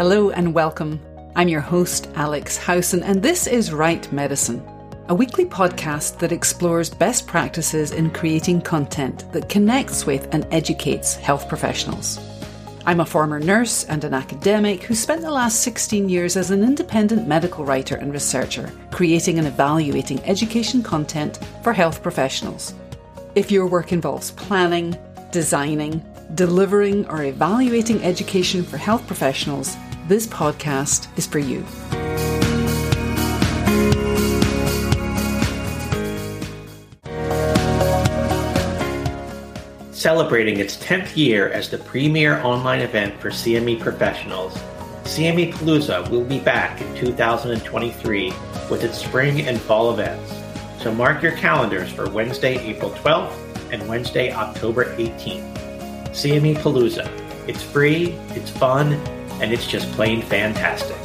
Hello and welcome. I'm your host, Alex Howson, and this is Write Medicine, a weekly podcast that explores best practices in creating content that connects with and educates health professionals. I'm a former nurse and an academic who spent the last 16 years as an independent medical writer and researcher, creating and evaluating education content for health professionals. If your work involves planning, designing, delivering, or evaluating education for health professionals, this podcast is for you. Celebrating its 10th year as the premier online event for CME professionals, CME Palooza will be back in 2023 with its spring and fall events. So mark your calendars for Wednesday, April 12th and Wednesday, October 18th. CME Palooza. It's free, it's fun, and it's just plain fantastic.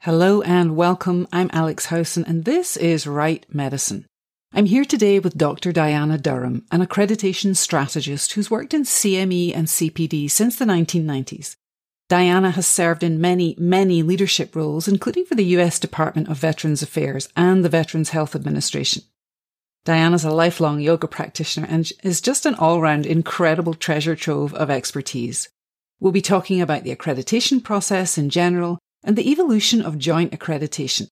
Hello and welcome. I'm Alex Howson, and this is Write Medicine. I'm here today with Dr. Diana Durham, an accreditation strategist who's worked in CME and CPD since the 1990s. Diana has served in many, many leadership roles, including for the US Department of Veterans Affairs and the Veterans Health Administration. Diana's a lifelong yoga practitioner and is just an all round incredible treasure trove of expertise. We'll be talking about the accreditation process in general and the evolution of joint accreditation.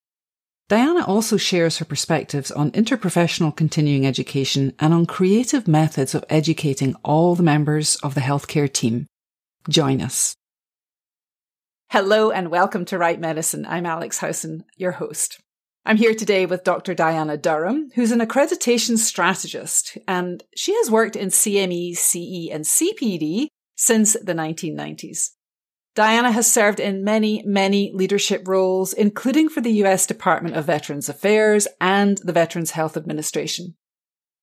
Diana also shares her perspectives on interprofessional continuing education and on creative methods of educating all the members of the healthcare team. Join us. Hello and welcome to Write Medicine. I'm Alex Howson, your host. I'm here today with Dr. Diana Durham, who's an accreditation strategist, and she has worked in CME, CE, and CPD since the 1990s. Diana has served in many, many leadership roles, including for the US Department of Veterans Affairs and the Veterans Health Administration.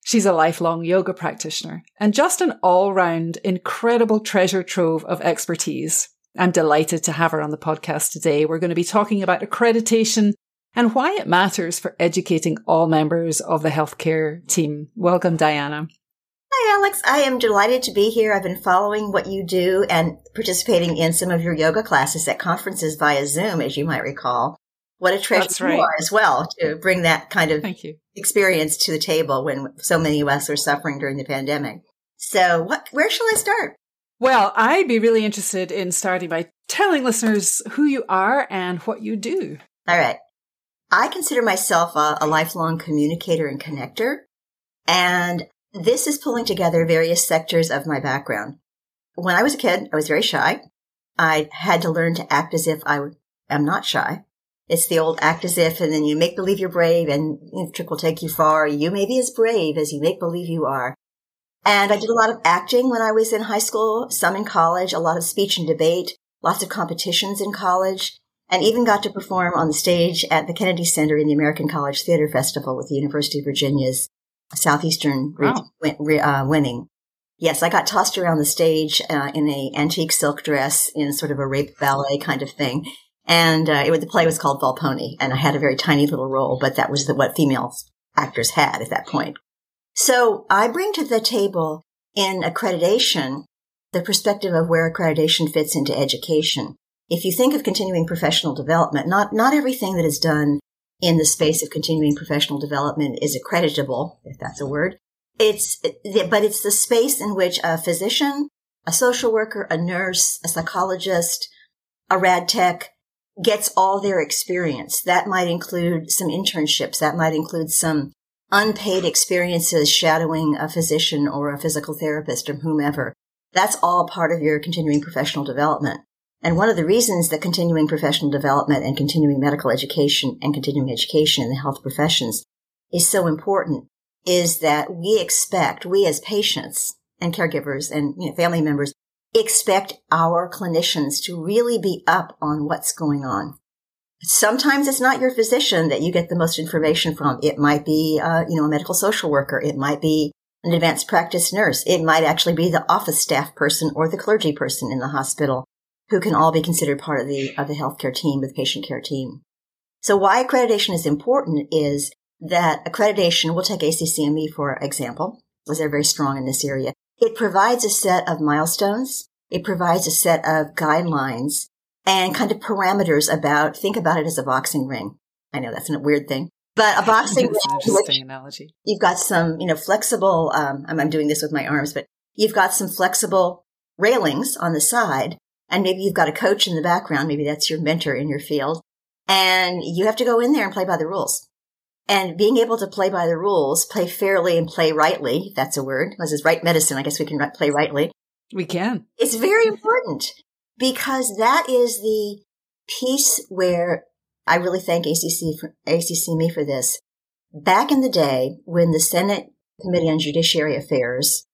She's a lifelong yoga practitioner and just an all round incredible treasure trove of expertise. I'm delighted to have her on the podcast today. We're going to be talking about accreditation and why it matters for educating all members of the healthcare team. Welcome, Diana. Hi, Alex. I am delighted to be here. I've been following what you do and participating in some of your yoga classes at conferences via Zoom, as you might recall. What a treasure right. you are as well to bring that kind of experience to the table when so many of us are suffering during the pandemic. So, what, where shall I start? Well, I'd be really interested in starting by telling listeners who you are and what you do. All right. I consider myself a, a lifelong communicator and connector. And this is pulling together various sectors of my background. When I was a kid, I was very shy. I had to learn to act as if I am not shy. It's the old act as if, and then you make believe you're brave, and the trick will take you far. You may be as brave as you make believe you are. And I did a lot of acting when I was in high school, some in college, a lot of speech and debate, lots of competitions in college, and even got to perform on the stage at the Kennedy Center in the American College Theater Festival with the University of Virginia's Southeastern wow. uh, winning. Yes, I got tossed around the stage uh, in a antique silk dress in sort of a rape ballet kind of thing. And uh, it, the play was called Volpone, and I had a very tiny little role, but that was the, what female actors had at that point. So I bring to the table in accreditation the perspective of where accreditation fits into education. If you think of continuing professional development, not, not everything that is done in the space of continuing professional development is accreditable, if that's a word. It's, but it's the space in which a physician, a social worker, a nurse, a psychologist, a rad tech gets all their experience. That might include some internships. That might include some unpaid experiences shadowing a physician or a physical therapist or whomever. That's all part of your continuing professional development. And one of the reasons that continuing professional development and continuing medical education and continuing education in the health professions is so important is that we expect, we as patients and caregivers and you know, family members expect our clinicians to really be up on what's going on. Sometimes it's not your physician that you get the most information from. It might be, uh, you know, a medical social worker. It might be an advanced practice nurse. It might actually be the office staff person or the clergy person in the hospital who can all be considered part of the, of the healthcare team, the patient care team. So why accreditation is important is that accreditation, we'll take ACCME for example. was they're very strong in this area. It provides a set of milestones. It provides a set of guidelines and kind of parameters about, think about it as a boxing ring. I know that's a weird thing, but a boxing ring. Interesting analogy. You've got some, you know, flexible, um, I'm, I'm doing this with my arms, but you've got some flexible railings on the side and maybe you've got a coach in the background. Maybe that's your mentor in your field and you have to go in there and play by the rules. And being able to play by the rules, play fairly and play rightly, if that's a word, this is right medicine. I guess we can play rightly. We can. It's very important because that is the piece where I really thank ACC for, ACCME for this. Back in the day when the Senate Committee on Judiciary Affairs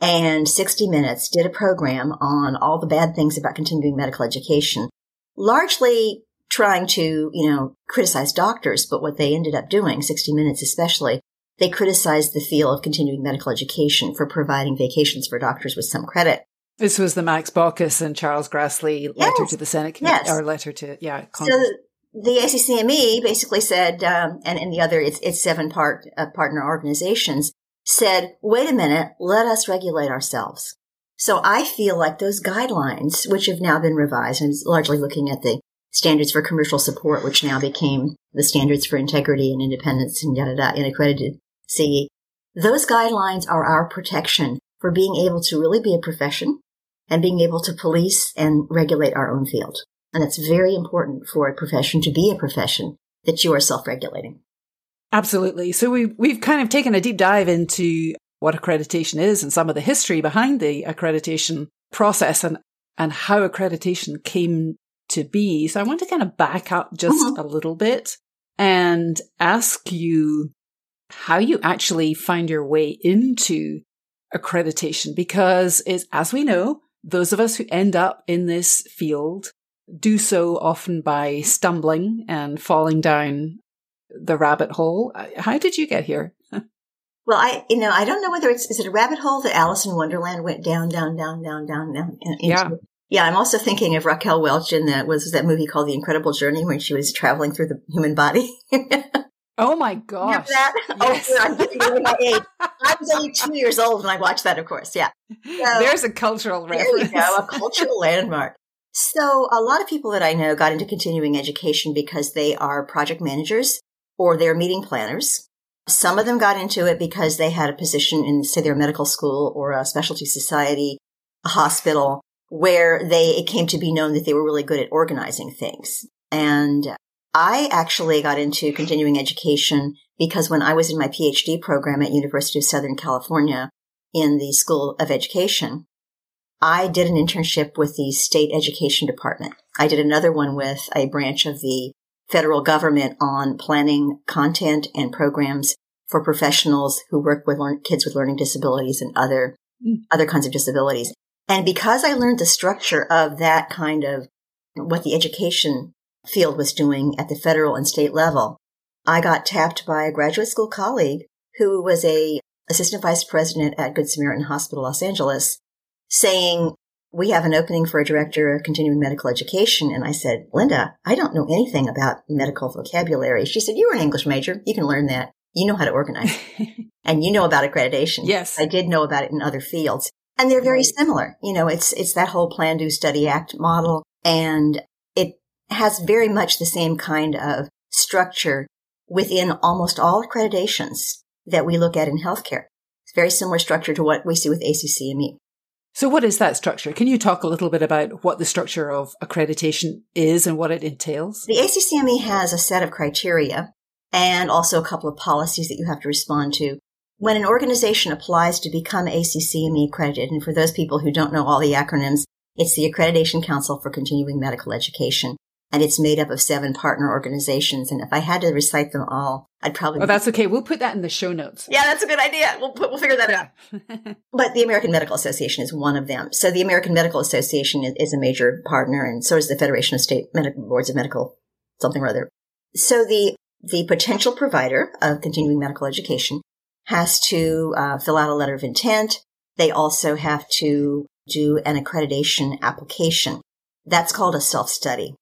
and 60 Minutes did a program on all the bad things about continuing medical education, largely trying to, you know, criticize doctors, but what they ended up doing, 60 Minutes especially, they criticized the field of continuing medical education for providing vacations for doctors with some credit. This was the Max Baucus and Charles Grassley yes. letter to the Senate committee, yes. or letter to, yeah, Congress. So the ACCME basically said, um, and, and the other, it's, it's seven part, uh, partner organizations, said, wait a minute, let us regulate ourselves. So I feel like those guidelines, which have now been revised, I'm largely looking at the standards for commercial support, which now became the standards for integrity and independence and yada yada in accredited CE. Those guidelines are our protection for being able to really be a profession and being able to police and regulate our own field. And it's very important for a profession to be a profession that you are self-regulating. Absolutely. So we we've kind of taken a deep dive into what accreditation is and some of the history behind the accreditation process and and how accreditation came to be. So I want to kind of back up just mm-hmm. a little bit and ask you how you actually find your way into accreditation because it's, as we know, those of us who end up in this field do so often by stumbling and falling down the rabbit hole. Uh, how did you get here? well, I, you know, I don't know whether it's, is it a rabbit hole that Alice in Wonderland went down, down, down, down, down, down uh, into? Yeah. Yeah, I'm also thinking of Raquel Welch in that was that movie called The Incredible Journey when she was traveling through the human body. oh my gosh. Oh, yes. Oh, I'm giving away my age. I was only two years old when I watched that, of course. Yeah. So, There's a cultural reference. There go, a cultural landmark. So a lot of people that I know got into continuing education because they are project managers or they're meeting planners. Some of them got into it because they had a position in, say, their medical school or a specialty society, a hospital, where they, it came to be known that they were really good at organizing things. And I actually got into continuing education because when I was in my PhD program at University of Southern California in the School of Education, I did an internship with the state education department. I did another one with a branch of the federal government on planning content and programs for professionals who work with learn- kids with learning disabilities and other, mm. other kinds of disabilities. And because I learned the structure of that kind of what the education field was doing at the federal and state level, I got tapped by a graduate school colleague who was a assistant vice president at Good Samaritan Hospital, Los Angeles, saying, we have an opening for a director of continuing medical education. And I said, Linda, I don't know anything about medical vocabulary. She said, you were an English major. You can learn that. You know how to organize and you know about accreditation. Yes. I did know about it in other fields. And they're very similar. You know, it's, it's that whole plan, do, study, act model. And it has very much the same kind of structure within almost all accreditations that we look at in healthcare. It's very similar structure to what we see with ACCME. So what is that structure? Can you talk a little bit about what the structure of accreditation is and what it entails? The ACCME has a set of criteria and also a couple of policies that you have to respond to when an organization applies to become ACCME accredited, and for those people who don't know all the acronyms, it's the Accreditation Council for Continuing Medical Education. And it's made up of seven partner organizations. And if I had to recite them all, I'd probably. Oh, that's okay. We'll put that in the show notes. Yeah, that's a good idea. We'll, put, we'll figure that out. but the American Medical Association is one of them. So the American Medical Association is, is a major partner, and so is the Federation of State Medical Boards of Medical something or other. So the the potential provider of continuing medical education has to uh, fill out a letter of intent. They also have to do an accreditation application. That's called a self-study.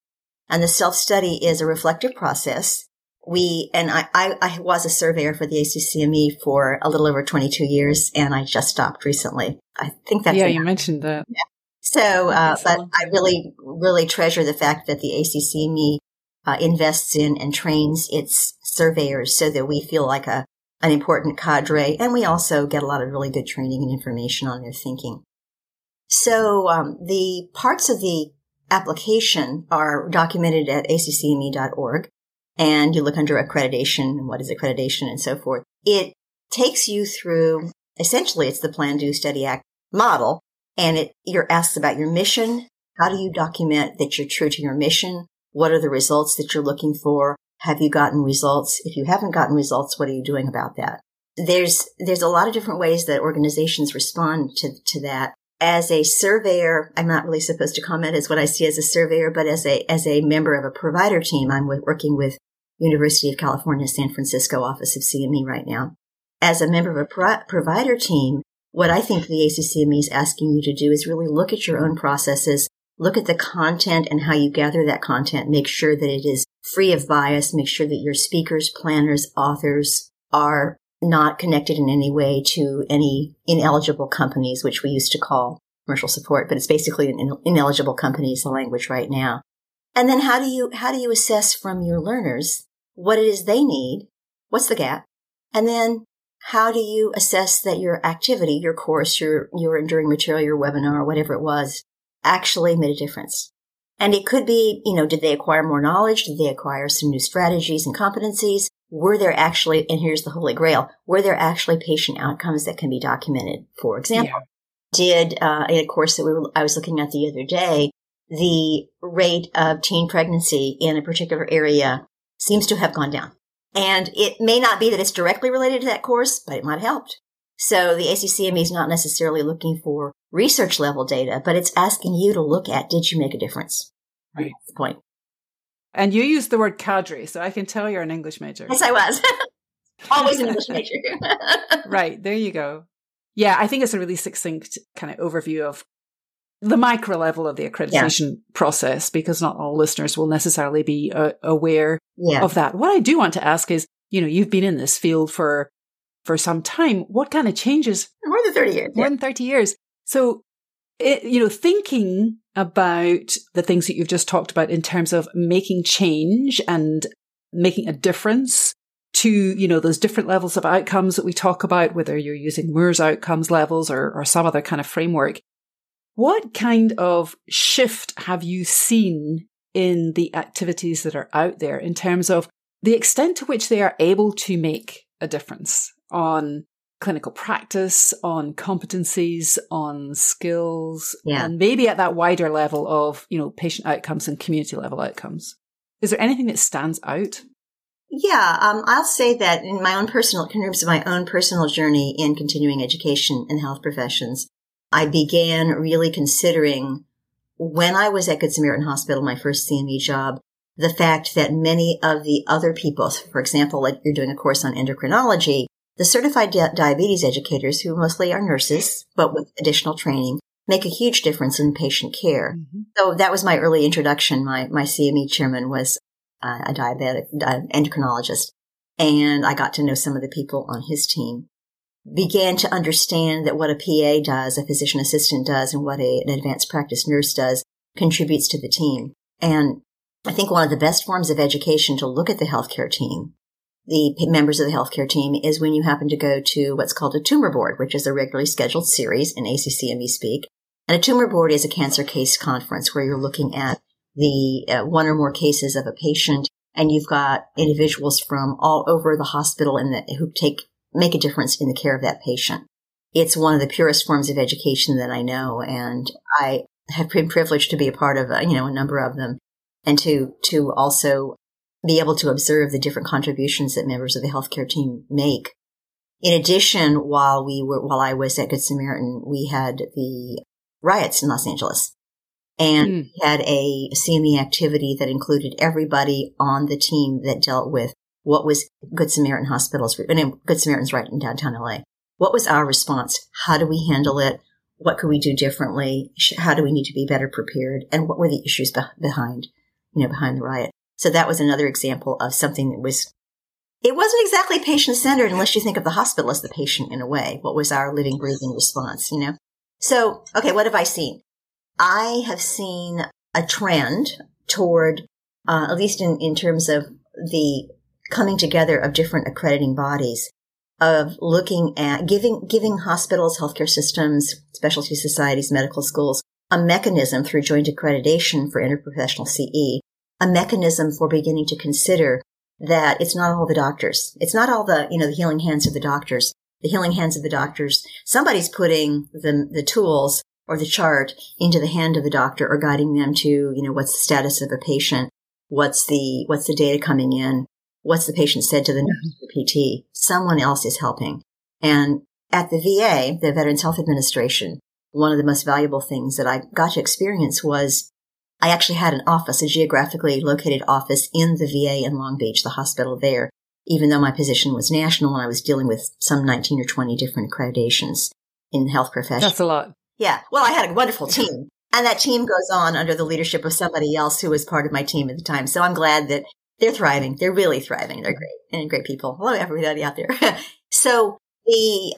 And the self-study is a reflective process we, and I, I, I, was a surveyor for the ACCME for a little over 22 years and I just stopped recently. I think that's. Yeah, you mentioned that. Yeah. So, uh, but I really, really treasure the fact that the ACCME uh, invests in and trains its surveyors so that we feel like a, an important cadre. And we also get a lot of really good training and information on their thinking. So, um, the parts of the application are documented at accme.org and you look under accreditation and what is accreditation and so forth. It takes you through essentially it's the plan, do, study, act model. And it, you're asked about your mission. How do you document that you're true to your mission? What are the results that you're looking for? Have you gotten results? If you haven't gotten results, what are you doing about that? There's, there's a lot of different ways that organizations respond to, to that. As a surveyor, I'm not really supposed to comment as what I see as a surveyor, but as a, as a member of a provider team, I'm with, working with University of California, San Francisco office of CME right now. As a member of a pro- provider team, what I think the ACCME is asking you to do is really look at your own processes, look at the content and how you gather that content, make sure that it is free of bias, make sure that your speakers, planners, authors are not connected in any way to any ineligible companies, which we used to call commercial support, but it's basically an ineligible company is the language right now. And then how do you, how do you assess from your learners what it is they need? What's the gap? And then how do you assess that your activity, your course, your, your enduring material, your webinar, whatever it was, actually made a difference? And it could be, you know, did they acquire more knowledge? Did they acquire some new strategies and competencies? Were there actually, and here's the holy grail, were there actually patient outcomes that can be documented? For example, yeah. did, uh, in a course that we were, I was looking at the other day, the rate of teen pregnancy in a particular area seems to have gone down. And it may not be that it's directly related to that course, but it might have helped. So the ACCME is not necessarily looking for research level data, but it's asking you to look at did you make a difference? Right. That's the point. And you used the word cadre, so I can tell you're an English major. Yes, I was. Always an English major. right. There you go. Yeah, I think it's a really succinct kind of overview of the micro level of the accreditation yeah. process because not all listeners will necessarily be uh, aware yeah. of that. What I do want to ask is, you know, you've been in this field for for some time. What kind of changes? More than 30 years. More yeah. than 30 years. So, it, you know, thinking about the things that you've just talked about in terms of making change and making a difference to, you know, those different levels of outcomes that we talk about, whether you're using Moore's outcomes levels or, or some other kind of framework. What kind of shift have you seen in the activities that are out there in terms of the extent to which they are able to make a difference on clinical practice, on competencies, on skills, yeah. and maybe at that wider level of, you know, patient outcomes and community level outcomes? Is there anything that stands out? Yeah, um, I'll say that in my own personal, in terms of my own personal journey in continuing education in health professions, I began really considering when I was at Good Samaritan Hospital, my first CME job, the fact that many of the other people, for example, like you're doing a course on endocrinology, the certified di- diabetes educators, who mostly are nurses, but with additional training, make a huge difference in patient care. Mm-hmm. So that was my early introduction. My, my CME chairman was uh, a diabetic uh, endocrinologist, and I got to know some of the people on his team began to understand that what a PA does, a physician assistant does, and what a, an advanced practice nurse does contributes to the team. And I think one of the best forms of education to look at the healthcare team, the members of the healthcare team, is when you happen to go to what's called a tumor board, which is a regularly scheduled series in ACCME speak. And a tumor board is a cancer case conference where you're looking at the uh, one or more cases of a patient and you've got individuals from all over the hospital and who take make a difference in the care of that patient. It's one of the purest forms of education that I know, and I have been privileged to be a part of, uh, you know, a number of them, and to to also be able to observe the different contributions that members of the healthcare team make. In addition, while we were while I was at Good Samaritan, we had the riots in Los Angeles, and mm. we had a CME activity that included everybody on the team that dealt with what was Good Samaritan Hospitals, and Good Samaritan's right in downtown LA. What was our response? How do we handle it? What could we do differently? How do we need to be better prepared? And what were the issues behind, you know, behind the riot? So that was another example of something that was it wasn't exactly patient centered unless you think of the hospital as the patient in a way. What was our living, breathing response, you know? So, okay, what have I seen? I have seen a trend toward, uh, at least in, in terms of the coming together of different accrediting bodies of looking at giving, giving hospitals, healthcare systems, specialty societies, medical schools a mechanism through joint accreditation for interprofessional CE, a mechanism for beginning to consider that it's not all the doctors. It's not all the, you know, the healing hands of the doctors. The healing hands of the doctors. Somebody's putting the, the tools or the chart into the hand of the doctor or guiding them to, you know, what's the status of a patient? What's the, what's the data coming in? What's the patient said to the mm-hmm. nurse, the PT? Someone else is helping. And at the VA, the Veterans Health Administration, one of the most valuable things that I got to experience was I actually had an office, a geographically located office in the VA in Long Beach, the hospital there, even though my position was national and I was dealing with some 19 or 20 different accreditations in health profession. That's a lot. Yeah. Well, I had a wonderful team. And that team goes on under the leadership of somebody else who was part of my team at the time. So I'm glad that they're thriving. They're really thriving. They're great and great people. Hello, everybody out there. so the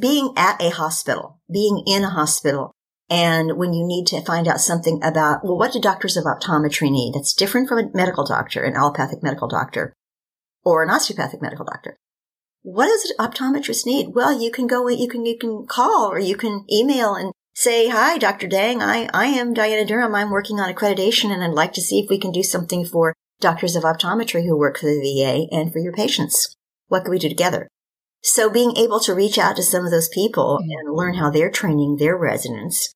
being at a hospital, being in a hospital, and when you need to find out something about, well, what do doctors of optometry need? That's different from a medical doctor, an allopathic medical doctor, or an osteopathic medical doctor. What does an optometrist need? Well, you can go, you can, you can call or you can email and say, hi, Dr. Dang, I, I am Diana Durham. I'm working on accreditation and I'd like to see if we can do something for doctors of optometry who work for the VA and for your patients. What can we do together? So being able to reach out to some of those people and learn how they're training their residents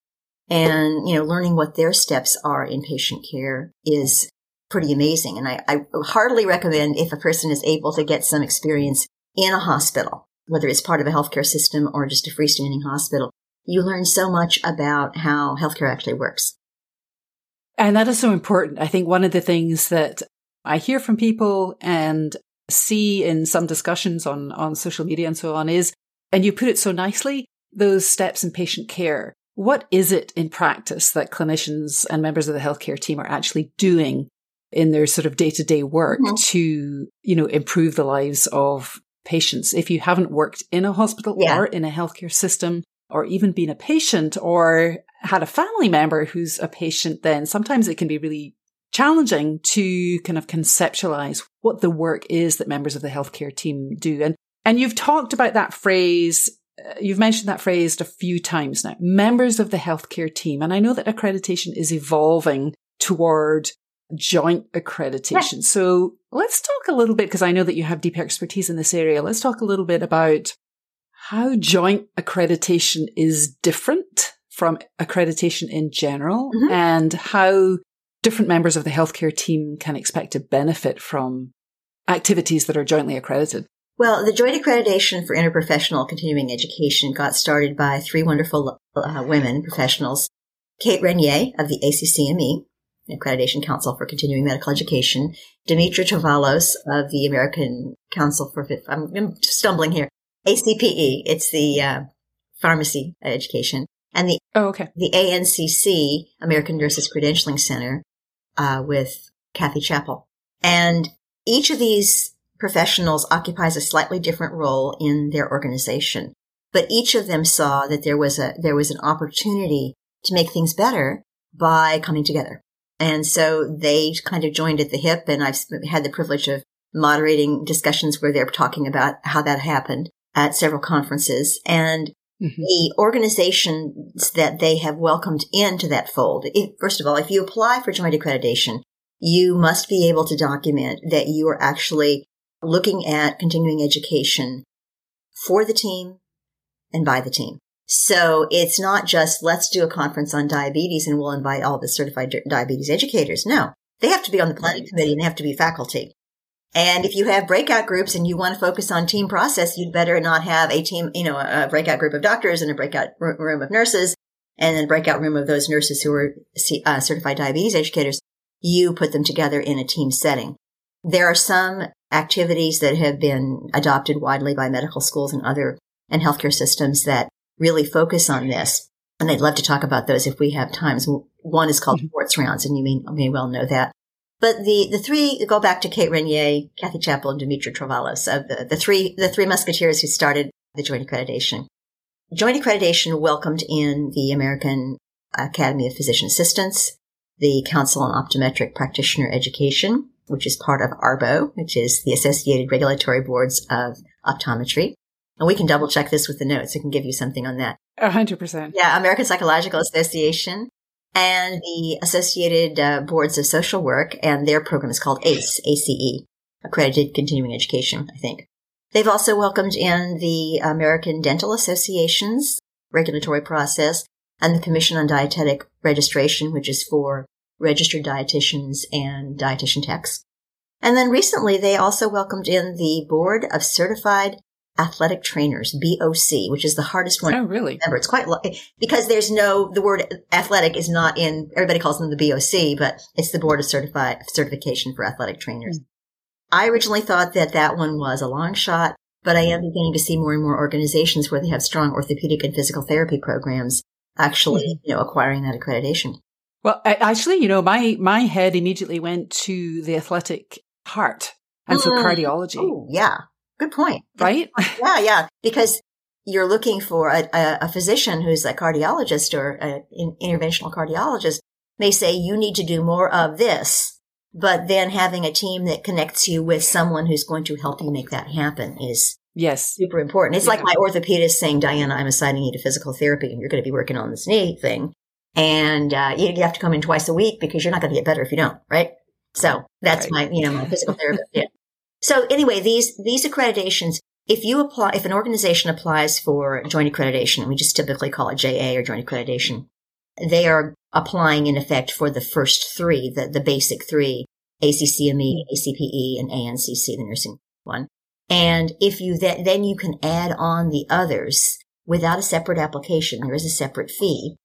and, you know, learning what their steps are in patient care is pretty amazing. And I, I heartily recommend if a person is able to get some experience in a hospital, whether it's part of a healthcare system or just a freestanding hospital, you learn so much about how healthcare actually works. And that is so important. I think one of the things that I hear from people and see in some discussions on, on social media and so on is, and you put it so nicely, those steps in patient care. What is it in practice that clinicians and members of the healthcare team are actually doing in their sort of day to day work mm-hmm. to, you know, improve the lives of patients? If you haven't worked in a hospital yeah. or in a healthcare system, or even been a patient or had a family member who's a patient, then sometimes it can be really challenging to kind of conceptualize what the work is that members of the healthcare team do. And, and you've talked about that phrase. Uh, you've mentioned that phrase a few times now, members of the healthcare team. And I know that accreditation is evolving toward joint accreditation. So let's talk a little bit, because I know that you have deep expertise in this area. Let's talk a little bit about how joint accreditation is different from accreditation in general mm-hmm. and how different members of the healthcare team can expect to benefit from activities that are jointly accredited? Well, the joint accreditation for interprofessional continuing education got started by three wonderful uh, women professionals. Kate Regnier of the ACCME, Accreditation Council for Continuing Medical Education, Dimitra Travlos of the American Council for, I'm stumbling here, ACPE, it's the uh, pharmacy education, and the, oh, okay. the ANCC, American Nurses Credentialing Center, uh, with Kathy Chappell. And each of these professionals occupies a slightly different role in their organization. But each of them saw that there was a, there was an opportunity to make things better by coming together. And so they kind of joined at the hip and I've had the privilege of moderating discussions where they're talking about how that happened at several conferences. And Mm-hmm. the organizations that they have welcomed into that fold. If, first of all, if you apply for joint accreditation, you must be able to document that you are actually looking at continuing education for the team and by the team. So it's not just let's do a conference on diabetes and we'll invite all the certified diabetes educators. No, they have to be on the planning committee and they have to be faculty. And if you have breakout groups and you want to focus on team process, you'd better not have a team, you know, a breakout group of doctors and a breakout room of nurses and then a breakout room of those nurses who are uh, certified diabetes educators. You put them together in a team setting. There are some activities that have been adopted widely by medical schools and other and healthcare systems that really focus on this. And I'd love to talk about those if we have times. One is called mm-hmm. Schwartz rounds, and you may, may well know that. But the, the three go back to Kate Regnier, Kathy Chappell, and Dimitri Travlos of the, the three, the three musketeers who started the joint accreditation. Joint accreditation welcomed in the American Academy of Physician Assistants, the Council on Optometric Practitioner Education, which is part of ARBO, which is the Associated Regulatory Boards of Optometry. And we can double check this with the notes. I can give you something on that. A hundred percent. Yeah. American Psychological Association and the Associated uh, Boards of Social Work and their program is called ACE, ACE, Accredited Continuing Education, I think. They've also welcomed in the American Dental Association's regulatory process and the Commission on Dietetic Registration, which is for registered dietitians and dietitian techs. And then recently they also welcomed in the Board of Certified Athletic Trainers, BOC, which is the hardest one. Oh, really? Remember, it's quite, because there's no, the word athletic is not in, everybody calls them the BOC, but it's the Board of Certified, Certification for Athletic Trainers. Mm-hmm. I originally thought that that one was a long shot, but I am beginning to see more and more organizations where they have strong orthopedic and physical therapy programs actually, mm-hmm. you know, acquiring that accreditation. Well, actually, you know, my, my head immediately went to the athletic heart and so mm. cardiology. Oh, yeah. Good point. Right? yeah, yeah. Because you're looking for a, a, a physician who's a cardiologist or an interventional cardiologist may say you need to do more of this, but then having a team that connects you with someone who's going to help you make that happen is Yes. Super important. It's yeah. like my orthopedist saying, Diana, I'm assigning you to physical therapy and you're going to be working on this knee thing. And uh, you, you, have to come in twice a week because you're not going to get better if you don't, right? So that's right. my, you know, my physical therapist. Yeah. So anyway, these, these accreditations, if you apply, if an organization applies for joint accreditation, we just typically call it JA or joint accreditation, they are applying in effect for the first three, the, the basic three, ACCME, ACPE, and ANCC, the nursing one. And if you then, then you can add on the others without a separate application. There is a separate fee.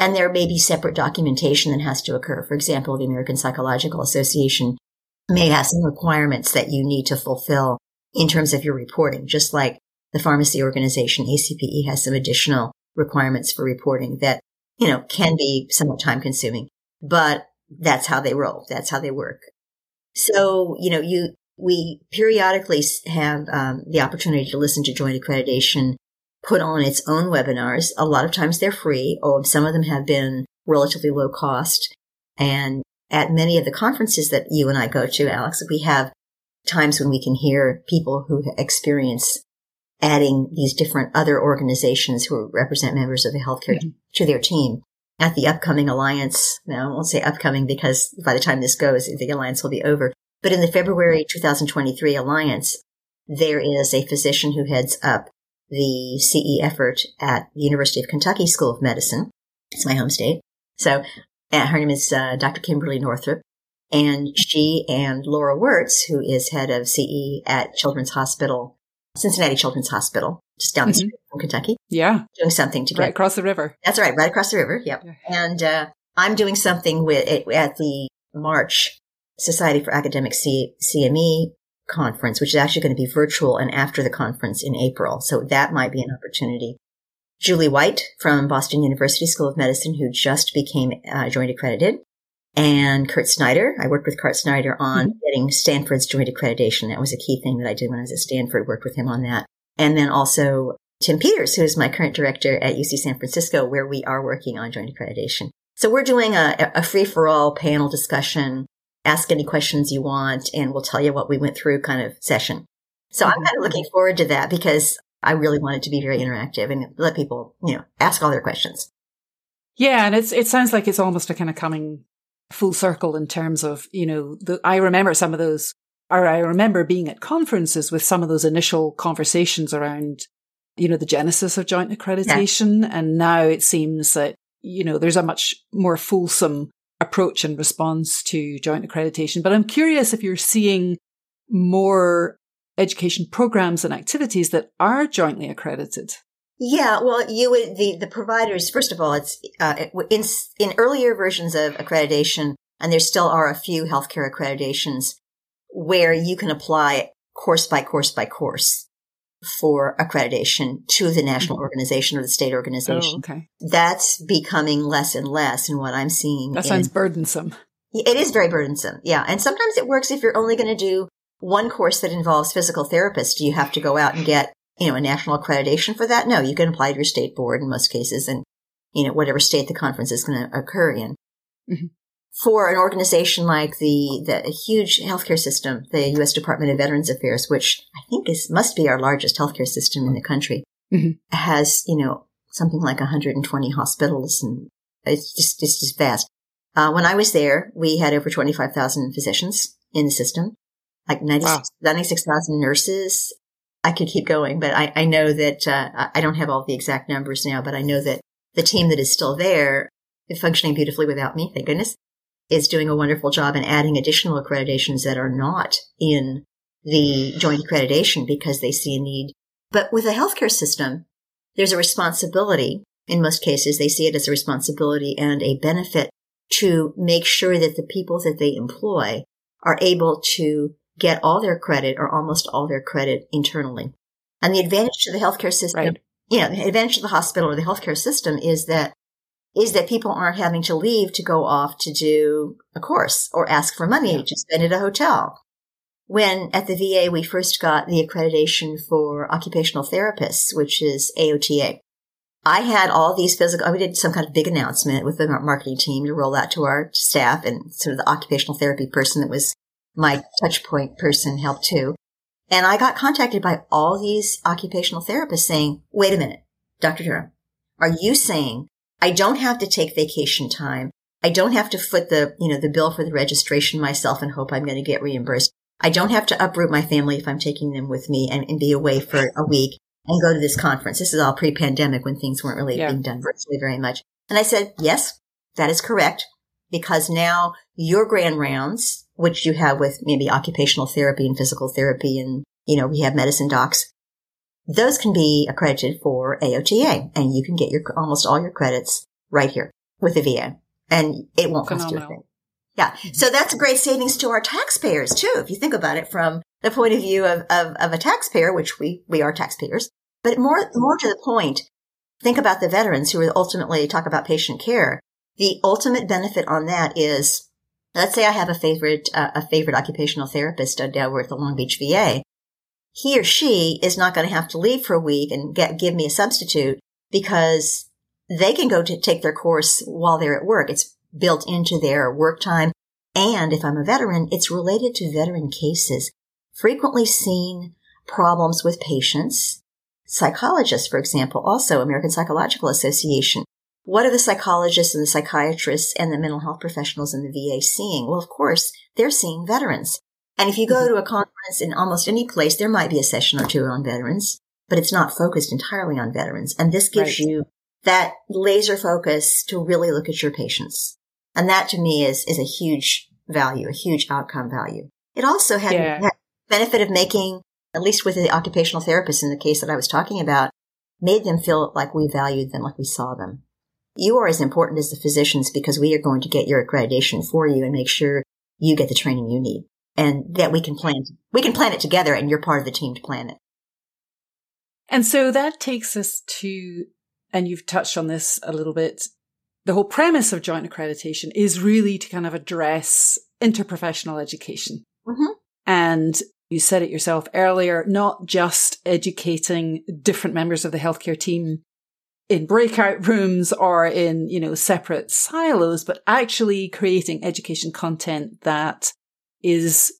And there may be separate documentation that has to occur. For example, the American Psychological Association may have some requirements that you need to fulfill in terms of your reporting, just like the pharmacy organization ACPE has some additional requirements for reporting that, you know, can be somewhat time consuming, but that's how they roll. That's how they work. So, you know, you, we periodically have um, the opportunity to listen to joint accreditation put on its own webinars. A lot of times they're free, or some of them have been relatively low cost. And at many of the conferences that you and I go to, Alex, we have times when we can hear people who experience adding these different other organizations who represent members of the healthcare mm-hmm. to their team at the upcoming alliance. Now, I won't say upcoming because by the time this goes, the alliance will be over. But in the February 2023 alliance, there is a physician who heads up the CE effort at the University of Kentucky School of Medicine. It's my home state. So uh, her name is uh, Dr. Kimberly Northrip. And she and Laura Wirtz, who is head of CE at Children's Hospital, Cincinnati Children's Hospital, just down the mm-hmm. street from Kentucky. Yeah. Doing something together. Right across the river. That's right, right across the river. Yep. Yeah. And uh, I'm doing something with at the March Society for Academic C- CME conference, which is actually going to be virtual and after the conference in April. So that might be an opportunity. Julie White from Boston University School of Medicine, who just became uh, joint accredited, and Kurt Snyder. I worked with Kurt Snyder on mm-hmm. getting Stanford's joint accreditation. That was a key thing that I did when I was at Stanford, worked with him on that. And then also Tim Peters, who is my current director at UC San Francisco, where we are working on joint accreditation. So we're doing a, a free for all panel discussion ask any questions you want and we'll tell you what we went through kind of session. So mm-hmm. I'm kind of looking forward to that because I really want it to be very interactive and let people, you know, ask all their questions. Yeah. And it's, it sounds like it's almost a kind of coming full circle in terms of, you know, the, I remember some of those, or I remember being at conferences with some of those initial conversations around, you know, the genesis of joint accreditation. Yeah. And now it seems that, you know, there's a much more fulsome approach and response to joint accreditation. But I'm curious if you're seeing more education programs and activities that are jointly accredited. Yeah, well, you would the the providers. First of all, it's uh, in in earlier versions of accreditation, and there still are a few healthcare accreditations where you can apply course by course by course for accreditation to the national mm-hmm. organization or the state organization. Oh, okay. That's becoming less and less. And what I'm seeing. That sounds burdensome. It is very burdensome. Yeah. And sometimes it works if you're only going to do one course that involves physical therapists. Do you have to go out and get, you know, a national accreditation for that? No, you can apply to your state board in most cases and, you know, whatever state the conference is going to occur in. Mm-hmm. For an organization like the, the huge healthcare system, the U.S. Department of Veterans Affairs, which I think is, must be our largest healthcare system in the country, mm-hmm. has, you know, something like 120 hospitals and it's just, it's just vast. Uh, when I was there, we had over 25,000 physicians in the system, like 96,000 wow. 96, nurses. I could keep going, but I, I know that, uh, I don't have all the exact numbers now, but I know that the team that is still there is functioning beautifully without me, thank goodness, is doing a wonderful job in adding additional accreditations that are not in the joint accreditation because they see a need. But with a healthcare system, there's a responsibility. In most cases, they see it as a responsibility and a benefit to make sure that the people that they employ are able to get all their credit or almost all their credit internally. And the advantage to the healthcare system, right. know, the advantage to the hospital or the healthcare system is that is that people aren't having to leave to go off to do a course or ask for money yeah. to spend at a hotel. When at the VA we first got the accreditation for occupational therapists, which is AOTA, I had all these physical, we did some kind of big announcement with the marketing team to roll out to our staff and sort of the occupational therapy person that was my touch point person helped too. And I got contacted by all these occupational therapists saying, wait a minute, Dr. Durham, are you saying I don't have to take vacation time? I don't have to foot the, you know, the bill for the registration myself and hope I'm going to get reimbursed. I don't have to uproot my family if I'm taking them with me and, and be away for a week and go to this conference. This is all pre-pandemic when things weren't really yeah. being done virtually very much. And I said, yes, that is correct because now your grand rounds, which you have with maybe occupational therapy and physical therapy and, you know, we have medicine docs, those can be accredited for AOTA and you can get your, almost all your credits right here with the VA and it won't Phenomenal. cost you a thing. Yeah. Mm-hmm. So that's a great savings to our taxpayers too. If you think about it from the point of view of, of, of a taxpayer, which we, we are taxpayers, but more, more to the point, think about the veterans who ultimately talk about patient care. The ultimate benefit on that is, let's say I have a favorite, uh, a favorite occupational therapist down at the Long Beach VA. He or she is not going to have to leave for a week and get, give me a substitute because they can go to take their course while they're at work. It's built into their work time. And if I'm a veteran, it's related to veteran cases, frequently seen problems with patients psychologists, for example, also American Psychological Association. What are the psychologists and the psychiatrists and the mental health professionals in the VA seeing? Well, of course, they're seeing veterans. And if you go mm-hmm. to a conference in almost any place, there might be a session or two on veterans, but it's not focused entirely on veterans. And this gives right. you that laser focus to really look at your patients. And that to me is, is a huge value, a huge outcome value. It also had, yeah. had benefit of making at least with the occupational therapist in the case that I was talking about, made them feel like we valued them, like we saw them. You are as important as the physicians because we are going to get your accreditation for you and make sure you get the training you need and that we can plan, we can plan it together and you're part of the team to plan it. And so that takes us to, and you've touched on this a little bit. The whole premise of joint accreditation is really to kind of address interprofessional education. Mm-hmm. And you said it yourself earlier, not just educating different members of the healthcare team in breakout rooms or in, you know, separate silos, but actually creating education content that is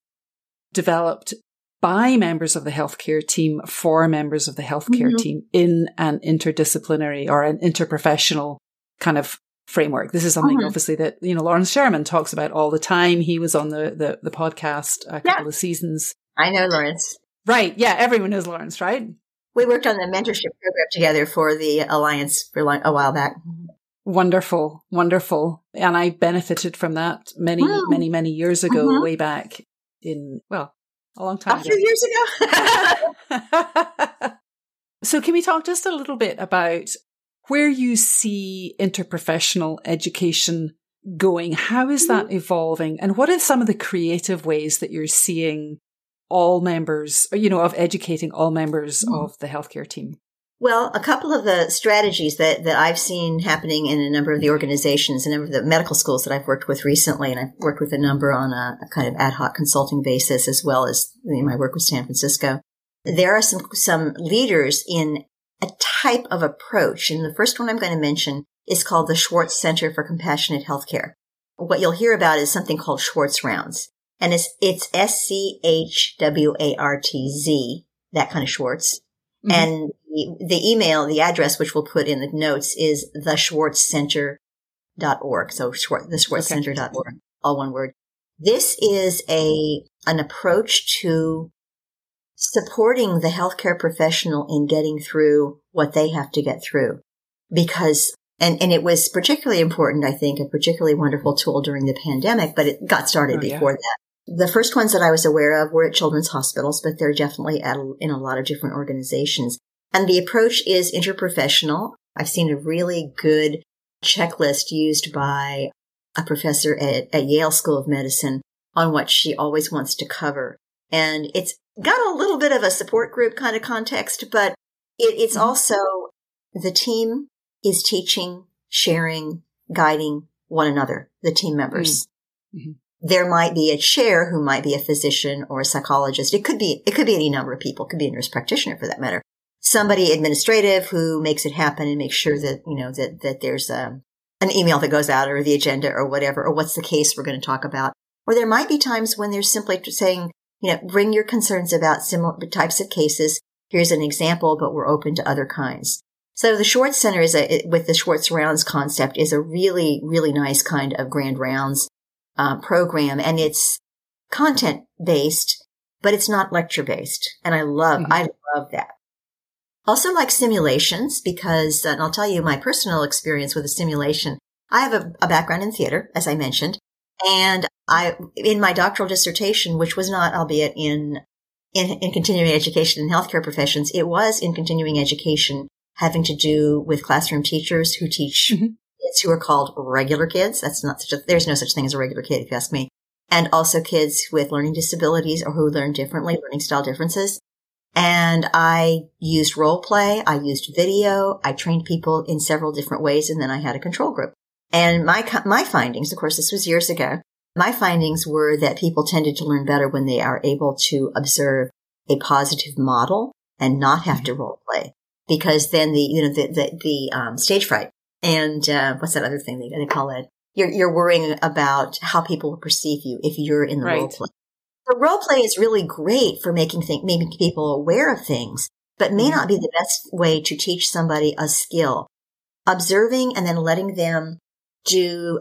developed by members of the healthcare team for members of the healthcare mm-hmm. team in an interdisciplinary or an interprofessional kind of framework. This is something mm-hmm. obviously that, you know, Lawrence Sherman talks about all the time. He was on the, the, the podcast a couple yeah. of seasons I know Lawrence. Right. Yeah. Everyone knows Lawrence, right? We worked on the mentorship program together for the Alliance for a while back. Wonderful. Wonderful. And I benefited from that many, wow. many, many years ago, mm-hmm. way back in, well, a long time a ago. A few years ago. so can we talk just a little bit about where you see interprofessional education going? How is that mm-hmm. evolving? And what are some of the creative ways that you're seeing all members, you know, of educating all members mm. of the healthcare team? Well, a couple of the strategies that, that I've seen happening in a number of the organizations, a number of the medical schools that I've worked with recently, and I've worked with a number on a, a kind of ad hoc consulting basis, as well as my work with San Francisco. There are some, some leaders in a type of approach. And the first one I'm going to mention is called the Schwartz Center for Compassionate Healthcare. What you'll hear about is something called Schwartz Rounds. And it's, it's S-C-H-W-A-R-T-Z, that kind of Schwartz. Mm-hmm. And the, the, email, the address, which we'll put in the notes is theschwartzcenter.org. So Schwartz, theschwartzcenter.org, okay. all one word. This is a, an approach to supporting the healthcare professional in getting through what they have to get through. Because, and, and it was particularly important, I think, a particularly wonderful tool during the pandemic, but it got started oh, before yeah. that. The first ones that I was aware of were at children's hospitals, but they're definitely at, in a lot of different organizations. And the approach is interprofessional. I've seen a really good checklist used by a professor at, at Yale School of Medicine on what she always wants to cover. And it's got a little bit of a support group kind of context, but it, it's mm-hmm. also the team is teaching, sharing, guiding one another, the team members. Mm-hmm. There might be a chair who might be a physician or a psychologist. It could be, it could be any number of people. It could be a nurse practitioner for that matter. Somebody administrative who makes it happen and makes sure that, you know, that, that there's a, um, an email that goes out or the agenda or whatever, or what's the case we're going to talk about. Or there might be times when they're simply saying, you know, bring your concerns about similar types of cases. Here's an example, but we're open to other kinds. So the Schwartz Center is a, with the Schwartz Rounds concept is a really, really nice kind of grand rounds uh, program and it's content based, but it's not lecture based. And I love, mm-hmm. I love that. Also like simulations because, and I'll tell you my personal experience with a simulation. I have a, a background in theater, as I mentioned, and I, in my doctoral dissertation, which was not, albeit in, in, in continuing education in healthcare professions, it was in continuing education having to do with classroom teachers who teach mm-hmm kids who are called regular kids. That's not such a, there's no such thing as a regular kid, if you ask me. And also kids with learning disabilities or who learn differently, learning style differences. And I used role play. I used video. I trained people in several different ways. And then I had a control group. And my, my findings, of course, this was years ago. My findings were that people tended to learn better when they are able to observe a positive model and not have to role play because then the, you know, the, the, the um, stage fright and uh, what's that other thing they, they call it? You're, you're worrying about how people will perceive you if you're in the right. role play. The role play is really great for making think, making people aware of things, but may mm-hmm. not be the best way to teach somebody a skill. Observing and then letting them do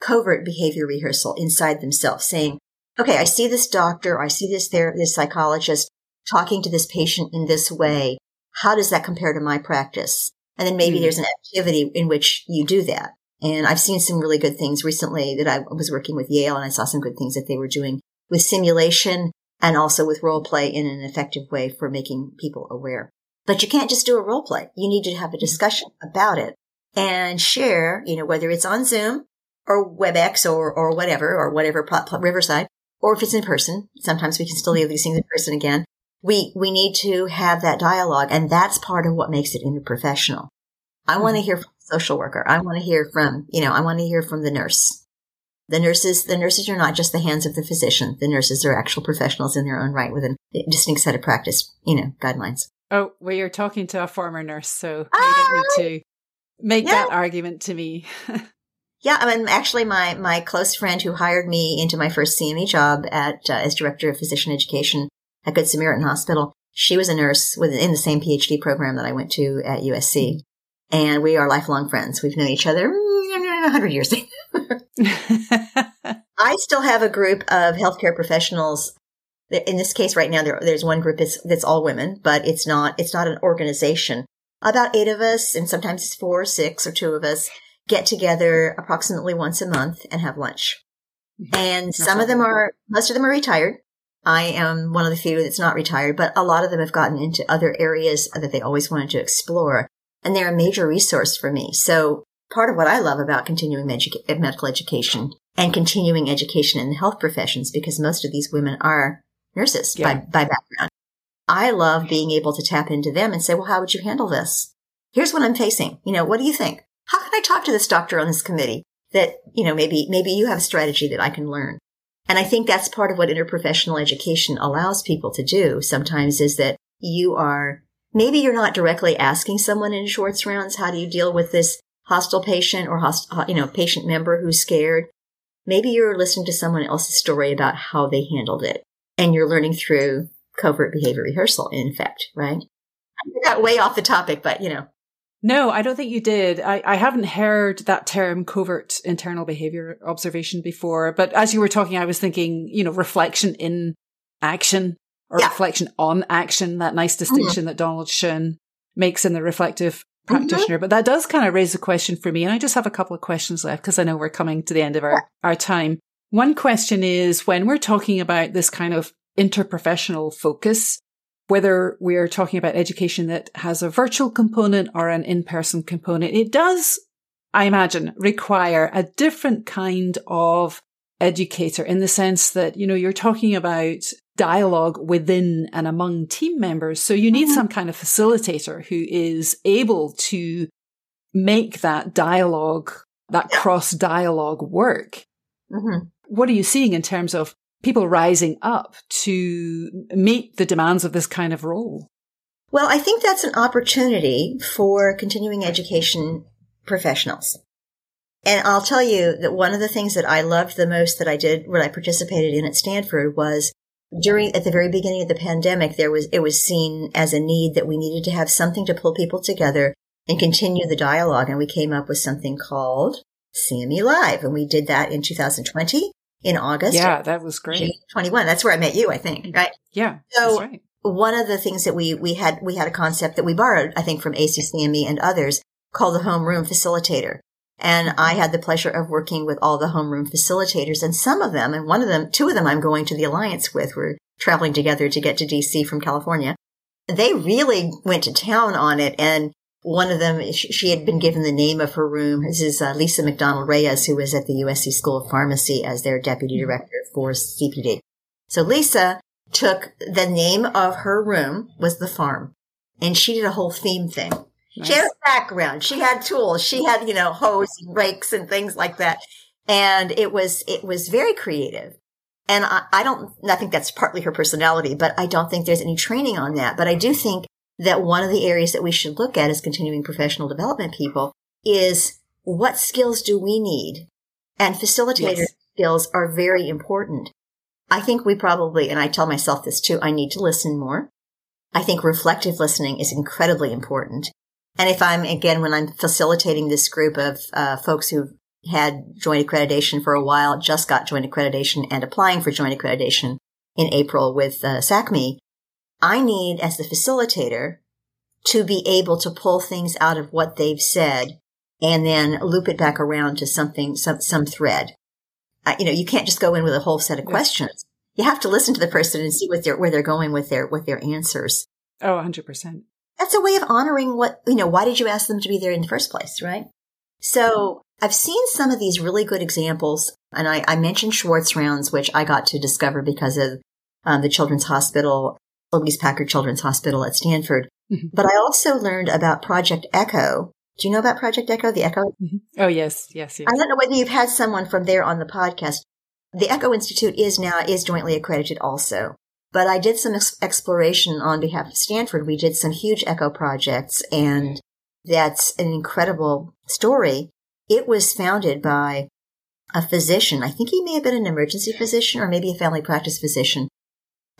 covert behavior rehearsal inside themselves, saying, okay, I see this doctor, I see this there, this psychologist talking to this patient in this way. How does that compare to my practice? And then maybe mm. there's an activity in which you do that. And I've seen some really good things recently that I was working with Yale and I saw some good things that they were doing with simulation and also with role play in an effective way for making people aware. But you can't just do a role play. You need to have a discussion about it and share, you know, whether it's on Zoom or WebEx or, or whatever, or whatever, Riverside, or if it's in person. Sometimes we can still do these things in person again we, we need to have that dialogue. And that's part of what makes it interprofessional. I want to mm-hmm. hear from the social worker. I want to hear from, you know, I want to hear from the nurse. The nurses, the nurses are not just the hands of the physician. The nurses are actual professionals in their own right with a distinct set of practice, you know, guidelines. Oh, well, you're talking to a former nurse, so you don't need to make yeah. that argument to me. yeah, I mean, actually, my my close friend who hired me into my first CME job at uh, as director of physician education at Good Samaritan Hospital. She was a nurse within the same PhD program that I went to at USC. And we are lifelong friends. We've known each other mm, a hundred years. I still have a group of healthcare professionals. In this case, right now, there, there's one group that's, that's all women, but it's not, it's not an organization. About eight of us, and sometimes it's four or six or two of us, get together approximately once a month and have lunch. And some of them are, most of them are retired. I am one of the few that's not retired, but a lot of them have gotten into other areas that they always wanted to explore. And they're a major resource for me. So part of what I love about continuing edu- medical education and continuing education in the health professions, because most of these women are nurses yeah. by, by background. I love being able to tap into them and say, well, how would you handle this? Here's what I'm facing. You know, what do you think? How can I talk to this doctor on this committee that, you know, maybe, maybe you have a strategy that I can learn. And I think that's part of what interprofessional education allows people to do sometimes is that you are, maybe you're not directly asking someone in Schwartz rounds, how do you deal with this hostile patient or host, you know, patient member who's scared? Maybe you're listening to someone else's story about how they handled it and you're learning through covert behavior rehearsal, in effect, right? I got way off the topic, but you know. No, I don't think you did. I, I haven't heard that term covert internal behavior observation before. But as you were talking, I was thinking, you know, reflection in action or yeah. reflection on action, that nice mm-hmm. distinction mm-hmm. that Donald Schoen makes in the reflective practitioner. Mm-hmm. But that does kind of raise a question for me. And I just have a couple of questions left because I know we're coming to the end of our, our time. One question is when we're talking about this kind of interprofessional focus, whether we're talking about education that has a virtual component or an in-person component, it does, I imagine, require a different kind of educator in the sense that, you know, you're talking about dialogue within and among team members. So you need mm-hmm. some kind of facilitator who is able to make that dialogue, that cross dialogue work. Mm-hmm. What are you seeing in terms of people rising up to meet the demands of this kind of role? Well, I think that's an opportunity for continuing education professionals. And I'll tell you that one of the things that I loved the most that I did when I participated in at Stanford was during at the very beginning of the pandemic there was it was seen as a need that we needed to have something to pull people together and continue the dialogue and we came up with something called CME Live and we did that in 2020 in August. Yeah, that was great. 21. That's where I met you, I think, right? Yeah. So right. one of the things that we, we had, we had a concept that we borrowed, I think, from ACCME and others called the homeroom facilitator. And I had the pleasure of working with all the homeroom facilitators and some of them, and one of them, two of them I'm going to the Alliance with. We're traveling together to get to DC from California. They really went to town on it and one of them, she had been given the name of her room. This is uh, Lisa McDonald Reyes, who was at the USC School of Pharmacy as their deputy mm-hmm. director for CPD. So Lisa took the name of her room was the farm and she did a whole theme thing. Nice. She had a background. She had tools. She had, you know, hose and rakes and things like that. And it was, it was very creative. And I, I don't, I think that's partly her personality, but I don't think there's any training on that. But I do think that one of the areas that we should look at as continuing professional development people is what skills do we need? And facilitator yes. skills are very important. I think we probably, and I tell myself this too, I need to listen more. I think reflective listening is incredibly important. And if I'm, again, when I'm facilitating this group of uh, folks who've had joint accreditation for a while, just got joint accreditation and applying for joint accreditation in April with uh, SACME, I need, as the facilitator, to be able to pull things out of what they've said and then loop it back around to something, some, some thread. Uh, you know, you can't just go in with a whole set of questions. You have to listen to the person and see what they're, where they're going with their, with their answers. Oh, 100%. That's a way of honoring what, you know, why did you ask them to be there in the first place, right? So I've seen some of these really good examples. And I, I mentioned Schwartz rounds, which I got to discover because of um, the Children's Hospital Lucile Packard Children's Hospital at Stanford. Mm-hmm. But I also learned about Project Echo. Do you know about Project Echo? The Echo? Mm-hmm. Oh, yes, yes, yes. I don't know whether you've had someone from there on the podcast. The Echo Institute is now, is jointly accredited also. But I did some ex- exploration on behalf of Stanford. We did some huge Echo projects and that's an incredible story. It was founded by a physician. I think he may have been an emergency physician or maybe a family practice physician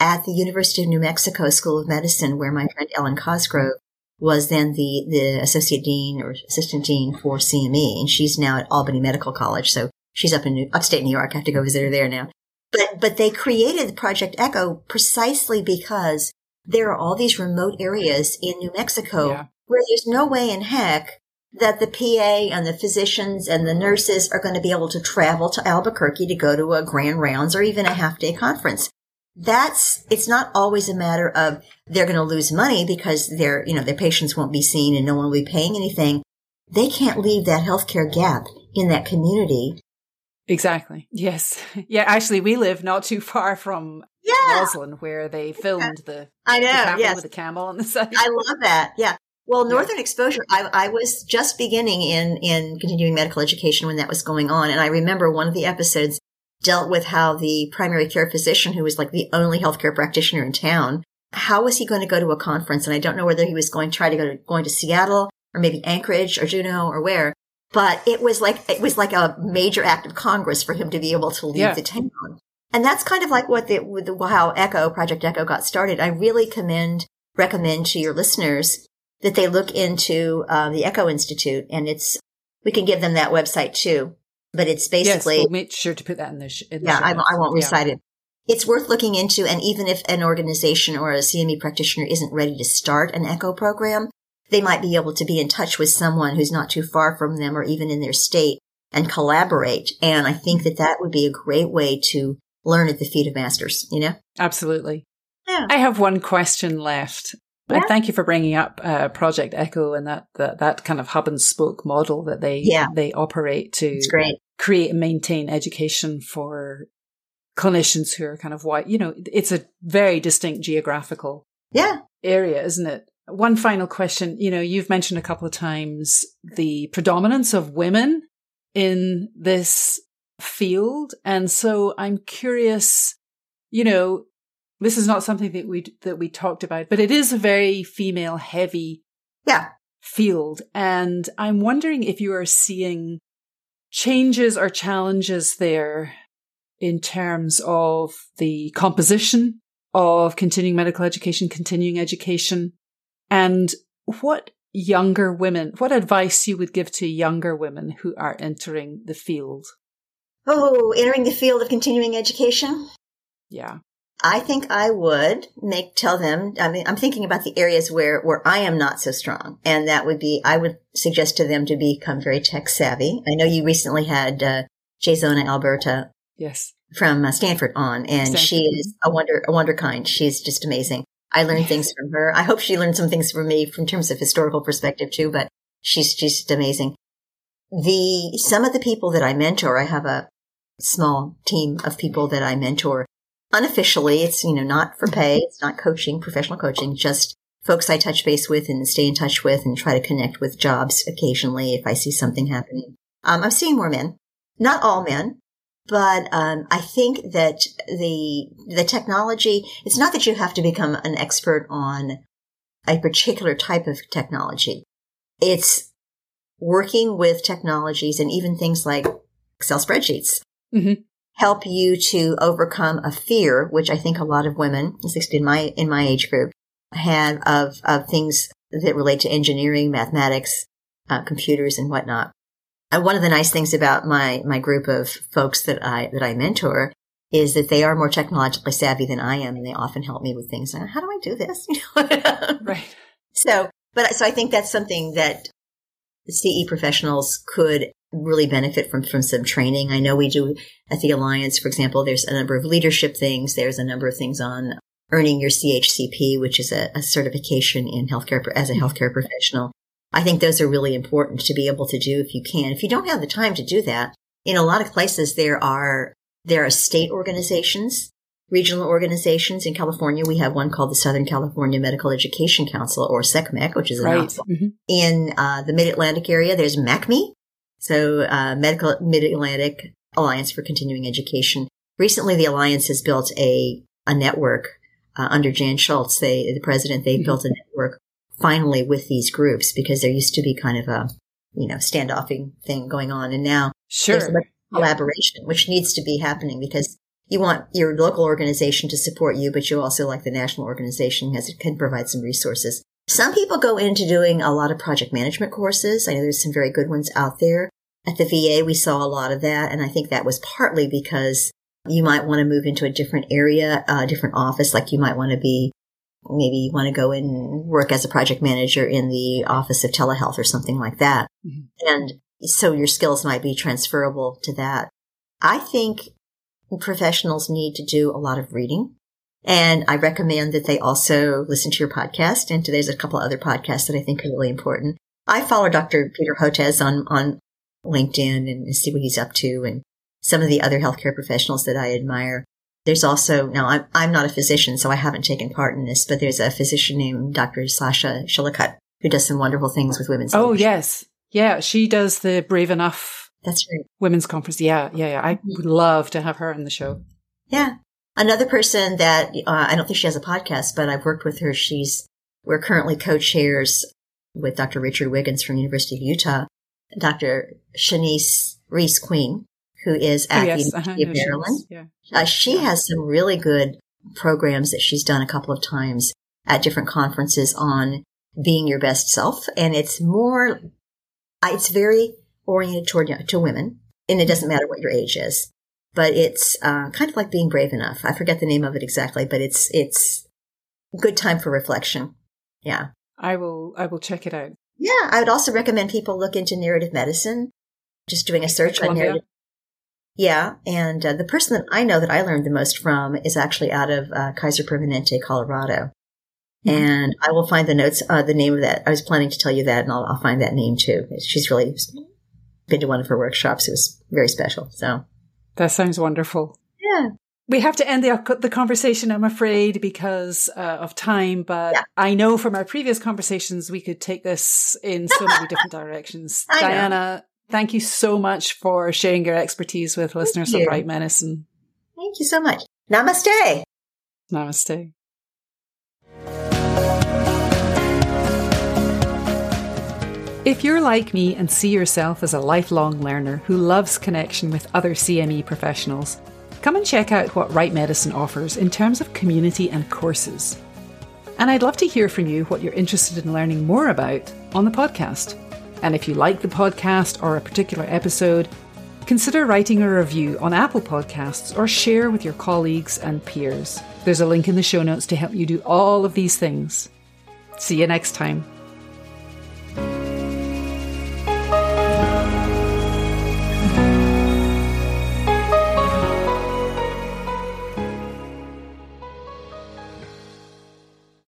at the University of New Mexico School of Medicine, where my friend Ellen Cosgrove was then the, the associate dean or assistant dean for CME. And she's now at Albany Medical College. So she's up in New, upstate New York. I have to go visit her there now. But, but they created Project Echo precisely because there are all these remote areas in New Mexico yeah. where there's no way in heck that the PA and the physicians and the nurses are going to be able to travel to Albuquerque to go to a grand rounds or even a half day conference that's it's not always a matter of they're going to lose money because their you know their patients won't be seen and no one will be paying anything they can't leave that healthcare gap in that community exactly yes yeah actually we live not too far from Yeah. Roslyn, where they filmed the, I the know. camel Yes. with the camel on the side. I love that. Yeah. Well, Yeah. Northern Exposure, I, I was just beginning in, in continuing medical education when that was going on. And I remember one of the episodes dealt with how the primary care physician, who was like the only healthcare practitioner in town, how was he going to go to a conference? And I don't know whether he was going to try to go to, going to Seattle or maybe Anchorage or Juneau or where, but it was like, it was like a major act of Congress for him to be able to leave Yeah. the town. And that's kind of like what the, with the, how Echo, Project Echo got started. I really commend, recommend to your listeners that they look into uh, the Echo Institute, and it's we can give them that website too. But it's yes, basically we'll make sure to put that in the, sh- in the yeah, I. I won't Yeah. recite it. It's worth looking into, and even if an organization or a CME practitioner isn't ready to start an Echo program, they might be able to be in touch with someone who's not too far from them or even in their state and collaborate. And I think that that would be a great way to learn at the feet of masters. You know? Absolutely. Yeah. I have one question left. Yeah. And thank you for bringing up uh, Project Echo and that, that that kind of hub and spoke model that they Yeah. they operate to great. create and maintain education for clinicians who are kind of white. You know, it's a very distinct geographical Yeah. area, isn't it? One final question. You know, you've mentioned a couple of times the predominance of women in this field. And so I'm curious, you know, this is not something that we, that we talked about, but it is a very female heavy Yeah. field. And I'm wondering if you are seeing changes or challenges there in terms of the composition of continuing medical education, continuing education, and what younger women, what advice you would give to younger women who are entering the field. Oh, entering the field of continuing education. Yeah. I think I would make tell them. I mean, I'm thinking about the areas where where I am not so strong, and that would be I would suggest to them to become very tech savvy. I know you recently had uh, Jazona Alberta Yes. from uh, Stanford on, and Stanford, she is a wonder a wonder kind. She's just amazing. I learned things from her. I hope she learned some things from me from terms of historical perspective too. But she's she's just amazing. The some of the people that I mentor, I have a small team of people that I mentor unofficially. It's you know not for pay. It's not coaching, professional coaching. Just folks I touch base with and stay in touch with, and try to connect with jobs occasionally if I see something happening. Um, I'm seeing more men, not all men, but um, I think that the the technology. It's not that you have to become an expert on a particular type of technology. It's working with technologies and even things like Excel spreadsheets Mhm. Help you to overcome a fear, which I think a lot of women, at least in my in my age group, have of of things that relate to engineering, mathematics, uh, computers, and whatnot. And one of the nice things about my my group of folks that I that I mentor is that they are more technologically savvy than I am, and they often help me with things. How do I do this? You know? Right. So, but so I think that's something that CE professionals could really benefit from from some training. I know we do at the Alliance, for example, there's a number of leadership things. There's a number of things on earning your CHCP, which is a, a certification in healthcare as a healthcare professional. I think those are really important to be able to do if you can. If you don't have the time to do that, in a lot of places there are there are state organizations regional organizations in California. We have one called the Southern California Medical Education Council, or SECMEC, which is a Right. Mhm. In uh, the Mid Atlantic area, there's MACME, so uh, Medical Mid Atlantic Alliance for Continuing Education. Recently, the alliance has built a a network uh, under Jan Schultz, they, the president. They Mhm. built a network finally with these groups because there used to be kind of a you know standoffing thing going on, and now there's a much collaboration, which needs to be happening because you want your local organization to support you, but you also like the national organization as it can provide some resources. Some people go into doing a lot of project management courses. I know there's some very good ones out there. At the VA, we saw a lot of that. And I think that was partly because you might want to move into a different area, a different office. Like you might want to be, maybe you want to go and work as a project manager in the office of telehealth or something like that. Mhm. And so your skills might be transferable to that. I think professionals need to do a lot of reading. And I recommend that they also listen to your podcast. And there's a couple other podcasts that I think are really important. I follow Dr. Peter Hotez on, on LinkedIn and see what he's up to and some of the other healthcare professionals that I admire. There's also, now I'm, I'm not a physician, so I haven't taken part in this, but there's a physician named Dr. Sasha Shillcutt who does some wonderful things with women's. Oh, leadership. yes. Yeah. She does the Brave Enough. That's right. Women's conference. Yeah. Yeah. Yeah. I mm-hmm. would love to have her on the show. Yeah. Another person that uh, I don't think she has a podcast, but I've worked with her. She's, we're currently co-chairs with Dr. Richard Wiggins from University of Utah, Dr. Shanice Reese Queen, who is at oh, yes. the University uh-huh. of Maryland. Yeah. Uh, she has some really good programs that she's done a couple of times at different conferences on being your best self. And it's more, it's very oriented toward to women and it doesn't matter what your age is, but it's uh, kind of like being brave enough. I forget the name of it exactly, but it's, it's good time for reflection. Yeah. I will, I will check it out. Yeah. I would also recommend people look into narrative medicine, just doing a search Columbia. on narrative yeah, and uh, the person that I know that I learned the most from is actually out of uh, Kaiser Permanente, Colorado. Mm-hmm. And I will find the notes, uh, the name of that. I was planning to tell you that, and I'll, I'll, find that name too. She's really been to one of her workshops. It was very special. So that sounds wonderful. Yeah. We have to end the, the conversation, I'm afraid, because uh, of time. But yeah. I know from our previous conversations, we could take this in so many different directions. Diana, Thank you so much for sharing your expertise with Thank listeners you. of Write Medicine. Thank you so much. Namaste. Namaste. If you're like me and see yourself as a lifelong learner who loves connection with other CME professionals, come and check out what Write Medicine offers in terms of community and courses. And I'd love to hear from you what you're interested in learning more about on the podcast. And if you like the podcast or a particular episode, consider writing a review on Apple Podcasts or share with your colleagues and peers. There's a link in the show notes to help you do all of these things. See you next time.